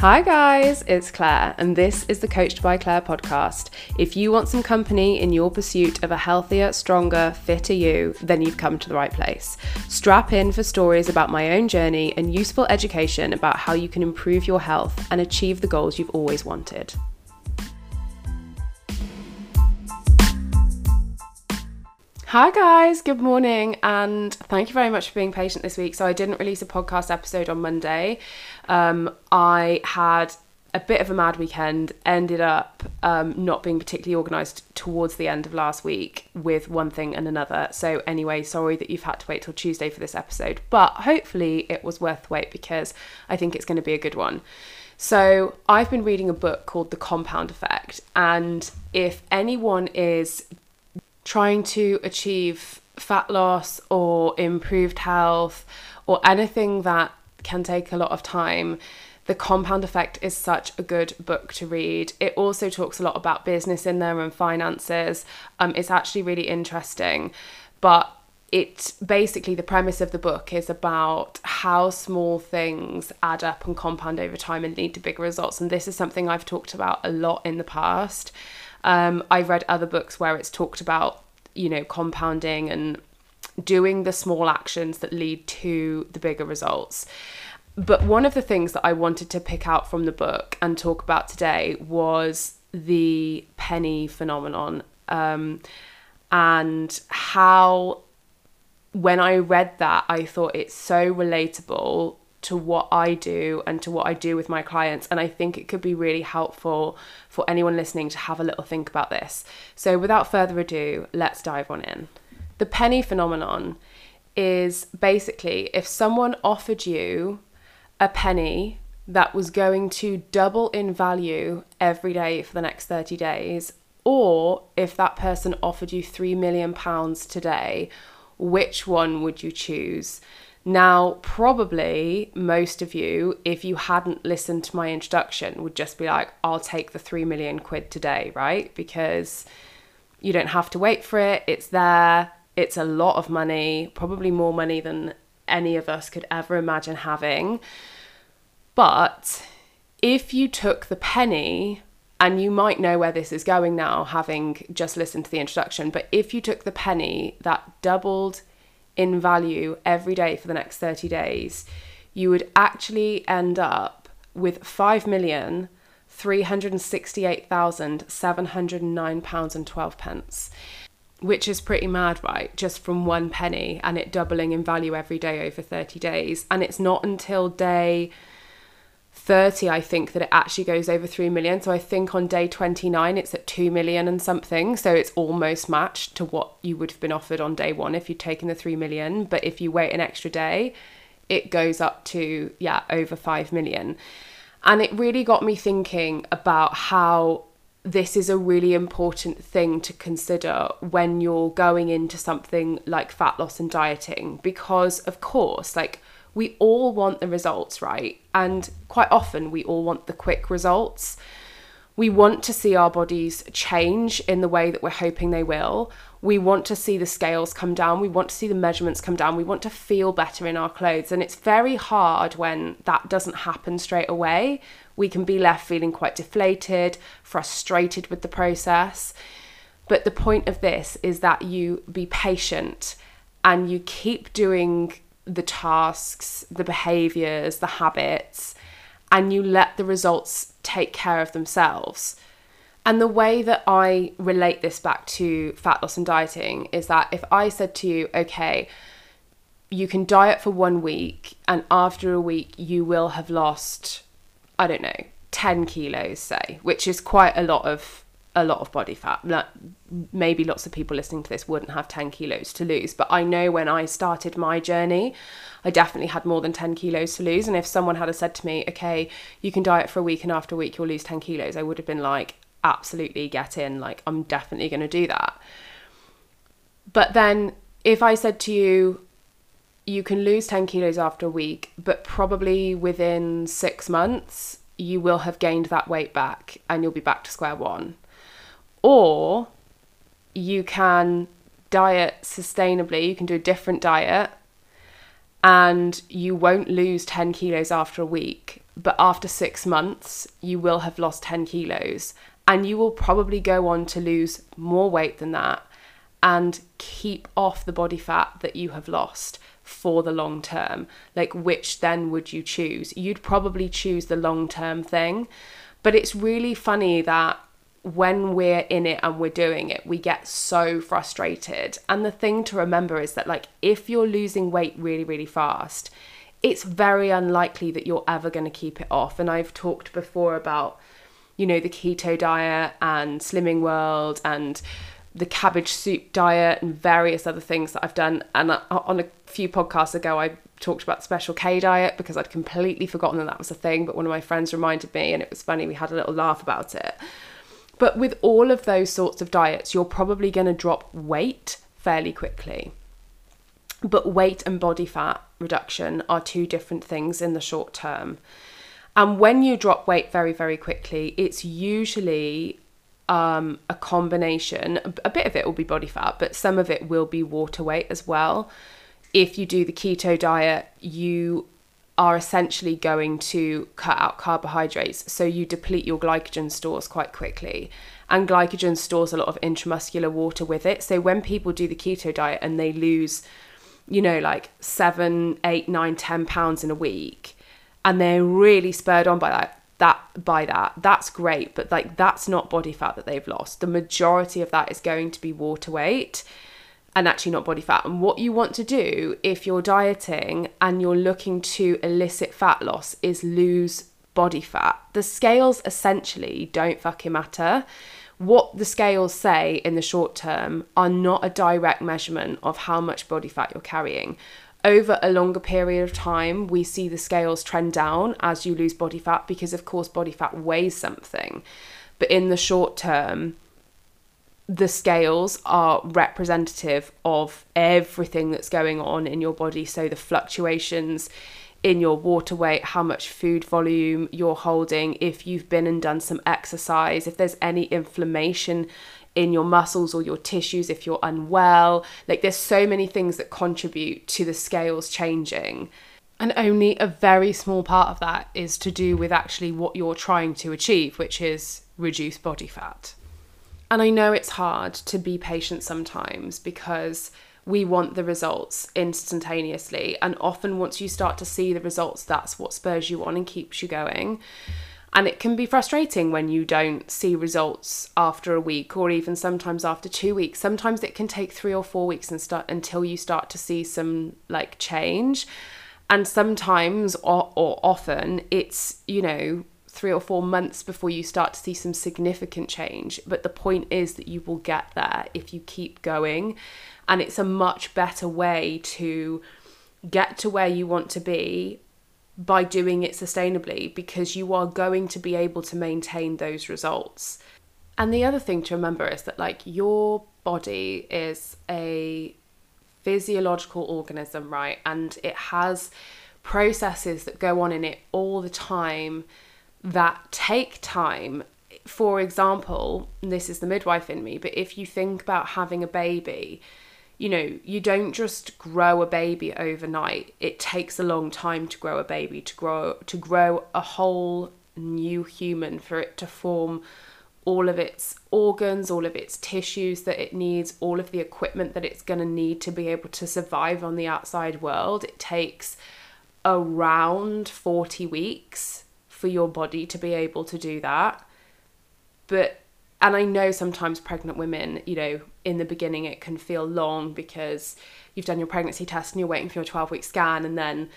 Hi, guys, it's Clare, and this is the Coached by Clare podcast. If you want some company in your pursuit of a healthier, stronger, fitter you, then you've come to the right place. Strap in for stories about my own journey and useful education about how you can improve your health and achieve the goals you've always wanted. Hi, guys, good morning, and thank you very much for being patient this week. So, I didn't release a podcast episode on Monday. Um, I had a bit of a mad weekend, ended up um, not being particularly organised towards the end of last week with one thing and another. So, anyway, sorry that you've had to wait till Tuesday for this episode, but hopefully it was worth the wait because I think it's going to be a good one. So, I've been reading a book called The Compound Effect, and if anyone is trying to achieve fat loss or improved health or anything that can take a lot of time, The Compound Effect is such a good book to read. It also talks a lot about business in there and finances. Um, it's actually really interesting, but it basically the premise of the book is about how small things add up and compound over time and lead to bigger results. And this is something I've talked about a lot in the past. Um, I've read other books where it's talked about, you know, compounding and doing the small actions that lead to the bigger results. But one of the things that I wanted to pick out from the book and talk about today was the penny phenomenon um, and how, when I read that, I thought it's so relatable to what I do and to what I do with my clients. And I think it could be really helpful for anyone listening to have a little think about this. So, without further ado, let's dive on in. The penny phenomenon is basically if someone offered you a penny that was going to double in value every day for the next 30 days, or if that person offered you 3 million pounds today, which one would you choose? Now, probably most of you, if you hadn't listened to my introduction, would just be like, I'll take the 3 million quid today, right? Because you don't have to wait for it, it's there, it's a lot of money, probably more money than any of us could ever imagine having. But if you took the penny, and you might know where this is going now, having just listened to the introduction, but if you took the penny that doubled in value every day for the next 30 days, you would actually end up with five million three hundred sixty-eight thousand seven hundred nine pounds and twelve pence, which is pretty mad, right? Just from one penny and it doubling in value every day over 30 days. And it's not until day 30, I think, that it actually goes over 3 million. So I think on day 29, it's at 2 million and something. So it's almost matched to what you would have been offered on day one if you'd taken the 3 million. But if you wait an extra day, it goes up to, yeah, over 5 million. And it really got me thinking about how this is a really important thing to consider when you're going into something like fat loss and dieting because of course like we all want the results right? And quite often we all want the quick results. We want to see our bodies change in the way that we're hoping they will. We want to see the scales come down. We want to see the measurements come down. We want to feel better in our clothes. And it's very hard when that doesn't happen straight away. We can be left feeling quite deflated, frustrated with the process. But the point of this is that you be patient and you keep doing the tasks, the behaviors, the habits, and you let the results take care of themselves. And the way that I relate this back to fat loss and dieting is that if I said to you, okay, you can diet for one week, and after a week, you will have lost I don't know, 10 kilos, say, which is quite a lot of a lot of body fat. Maybe lots of people listening to this wouldn't have 10 kilos to lose, but I know when I started my journey, I definitely had more than 10 kilos to lose. And if someone had said to me, okay, you can diet for a week and after a week you'll lose 10 kilos, I would have been like, absolutely get in. Like, I'm definitely going to do that. But then if I said to you, you can lose 10 kilos after a week, but probably within six months, you will have gained that weight back and you'll be back to square one. Or you can diet sustainably, you can do a different diet, and you won't lose 10 kilos after a week, but after six months, you will have lost 10 kilos and you will probably go on to lose more weight than that and keep off the body fat that you have lost for the long term. Like, which then would you choose? You'd probably choose the long term thing. But it's really funny that when we're in it and we're doing it, we get so frustrated. And the thing to remember is that, like, if you're losing weight really, really fast, it's very unlikely that you're ever going to keep it off. And I've talked before about, you know, the keto diet and Slimming World and the cabbage soup diet and various other things that I've done. And on a few podcasts ago, I talked about the Special K diet because I'd completely forgotten that that was a thing. But one of my friends reminded me, and it was funny. We had a little laugh about it. But with all of those sorts of diets, you're probably going to drop weight fairly quickly. But weight and body fat reduction are two different things in the short term. And when you drop weight very, very quickly, it's usually um, a combination. A bit of it will be body fat, but some of it will be water weight as well. If you do the keto diet, you are essentially going to cut out carbohydrates. So you deplete your glycogen stores quite quickly. And glycogen stores a lot of intramuscular water with it. So when people do the keto diet and they lose, you know, like seven, eight, nine, ten pounds in a week, and they're really spurred on by that, that by that that's great but like that's not body fat that they've lost the majority of that is going to be water weight and actually not body fat. And what you want to do if you're dieting and you're looking to elicit fat loss is lose body fat. The scales essentially don't fucking matter. What the scales say in the short term are not a direct measurement of how much body fat you're carrying. Over a longer period of time, we see the scales trend down as you lose body fat because, of course, body fat weighs something. But in the short term, the scales are representative of everything that's going on in your body. So the fluctuations in your water weight, how much food volume you're holding, if you've been and done some exercise, if there's any inflammation in your muscles or your tissues if you're unwell. Like there's so many things that contribute to the scales changing. And only a very small part of that is to do with actually what you're trying to achieve, which is reduce body fat. And I know it's hard to be patient sometimes because we want the results instantaneously. And often, once you start to see the results, that's what spurs you on and keeps you going. And it can be frustrating when you don't see results after a week or even sometimes after two weeks. Sometimes it can take three or four weeks and start until you start to see some like change. And sometimes or, or often it's, you know, three or four months before you start to see some significant change. But the point is that you will get there if you keep going. And it's a much better way to get to where you want to be by doing it sustainably because you are going to be able to maintain those results. And the other thing to remember is that, like, your body is a physiological organism, right? And it has processes that go on in it all the time that take time. For example, this is the midwife in me, but if you think about having a baby, you know, you don't just grow a baby overnight. It takes a long time to grow a baby, to grow to grow a whole new human for it to form all of its organs, all of its tissues that it needs, all of the equipment that it's going to need to be able to survive on the outside world. It takes around 40 weeks for your body to be able to do that. But and I know sometimes pregnant women, you know, in the beginning it can feel long because you've done your pregnancy test and you're waiting for your 12 week scan and then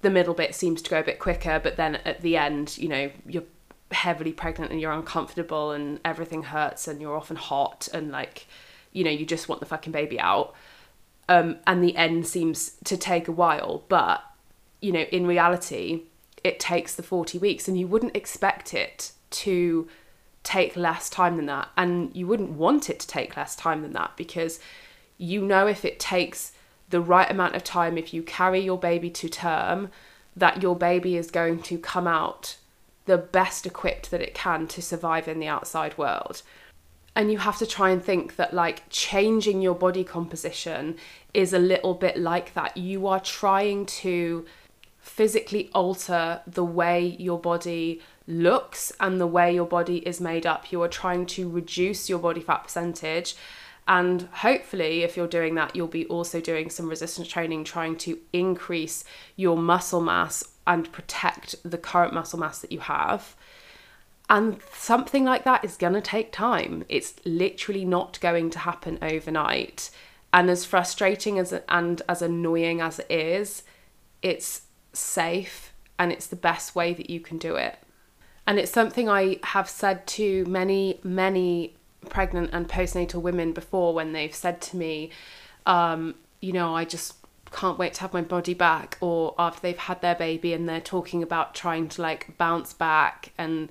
the middle bit seems to go a bit quicker but then at the end you know you're heavily pregnant and you're uncomfortable and everything hurts and you're often hot and like you know you just want the fucking baby out um, and the end seems to take a while but you know in reality it takes the 40 weeks and you wouldn't expect it to take less time than that. And you wouldn't want it to take less time than that because you know if it takes the right amount of time, if you carry your baby to term, that your baby is going to come out the best equipped that it can to survive in the outside world. and you have to try and think that like changing your body composition is a little bit like that. You are trying to physically alter the way your body looks and the way your body is made up. You are trying to reduce your body fat percentage. And hopefully, if you're doing that, you'll be also doing some resistance training, trying to increase your muscle mass and protect the current muscle mass that you have. And something like that is going to take time. It's literally not going to happen overnight. And as frustrating as and as annoying as it is, it's safe and it's the best way that you can do it. And it's something I have said to many, many pregnant and postnatal women before when they've said to me, um, you know, I just can't wait to have my body back, or after they've had their baby and they're talking about trying to like bounce back and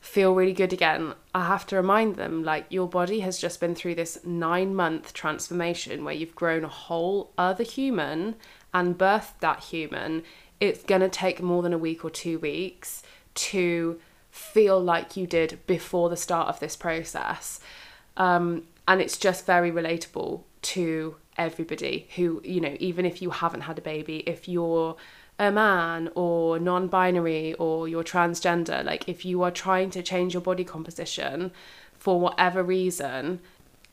feel really good again, I have to remind them like your body has just been through this nine month transformation where you've grown a whole other human and birth that human. It's going to take more than a week or two weeks to feel like you did before the start of this process. Um, and it's just very relatable to everybody who, you know, even if you haven't had a baby, if you're a man or non binary or you're transgender, like if you are trying to change your body composition for whatever reason,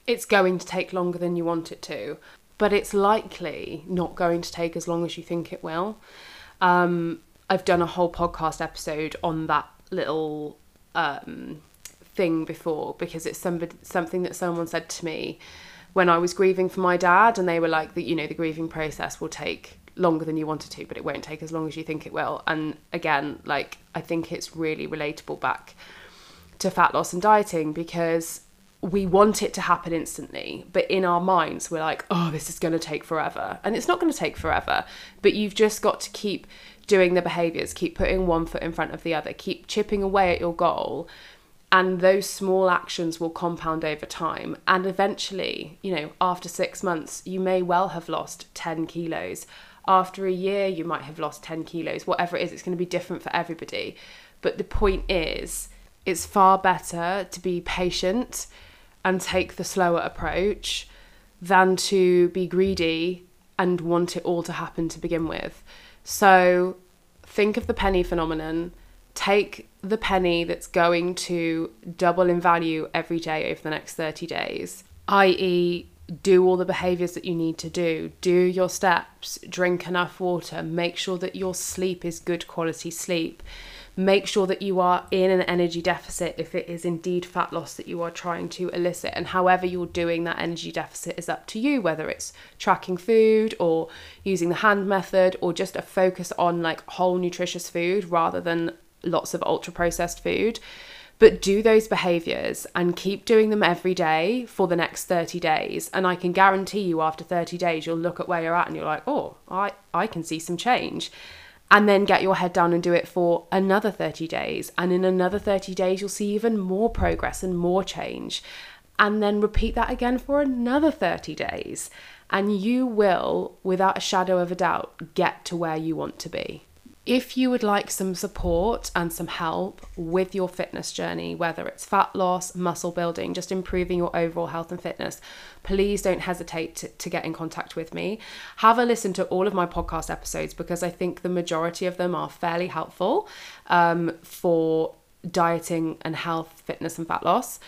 it's going to take longer than you want it to. But it's likely not going to take as long as you think it will. Um, I've done a whole podcast episode on that little um, thing before because it's somebody, something that someone said to me when I was grieving for my dad, and they were like, that you know, the grieving process will take longer than you wanted to, but it won't take as long as you think it will. And again, like I think it's really relatable back to fat loss and dieting because we want it to happen instantly, but in our minds, we're like, oh, this is going to take forever. And it's not going to take forever, but you've just got to keep doing the behaviors, keep putting one foot in front of the other, keep chipping away at your goal. And those small actions will compound over time. And eventually, you know, after six months, you may well have lost 10 kilos after a year you might have lost 10 kilos whatever it is it's going to be different for everybody but the point is it's far better to be patient and take the slower approach than to be greedy and want it all to happen to begin with. So think of the penny phenomenon. Take the penny that's going to double in value every day over the next 30 days i.e do all the behaviors that you need to do, do your steps, drink enough water, make sure that your sleep is good quality sleep. Make sure that you are in an energy deficit if it is indeed fat loss that you are trying to elicit. And however you're doing that energy deficit is up to you, whether it's tracking food or using the hand method or just a focus on like whole nutritious food rather than lots of ultra processed food. But do those behaviors and keep doing them every day for the next 30 days. And i can guarantee you after 30 days you'll look at where you're at and you're like oh i i can see some change and then get your head down and do it for another 30 days. And in another 30 days you'll see even more progress and more change. And then repeat that again for another 30 days. And you will without a shadow of a doubt get to where you want to be if you would like some support and some help with your fitness journey, whether it's fat loss, muscle building, just improving your overall health and fitness, please don't hesitate to, to, get in contact with me. Have a listen to all of my podcast episodes because I think the majority of them are fairly helpful um, for dieting and health, fitness, and fat loss.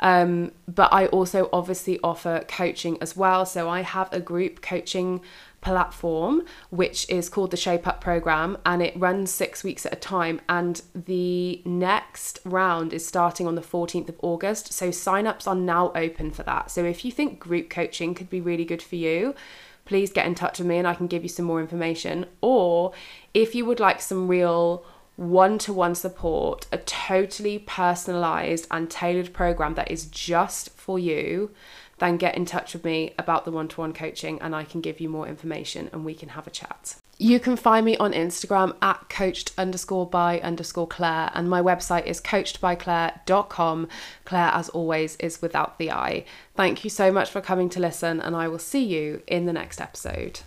Um, but I also obviously offer coaching as well. So I have a group coaching platform, which is called the Shape Up Program, and it runs six weeks at a time. And the next round is starting on the 14th of August. So sign-ups are now open for that. So if you think group coaching could be really good for you, please get in touch with me and I can give you some more information. Or if you would like some real one to one support, a totally personalized and tailored program that is just for you then get in touch with me about the one to one coaching and I can give you more information and we can have a chat. You can find me on Instagram at coached underscore by underscore Clare, and my website is coachedbyclare.com. Clare, as always, is without the I. Thank you so much for coming to listen, and I will see you in the next episode.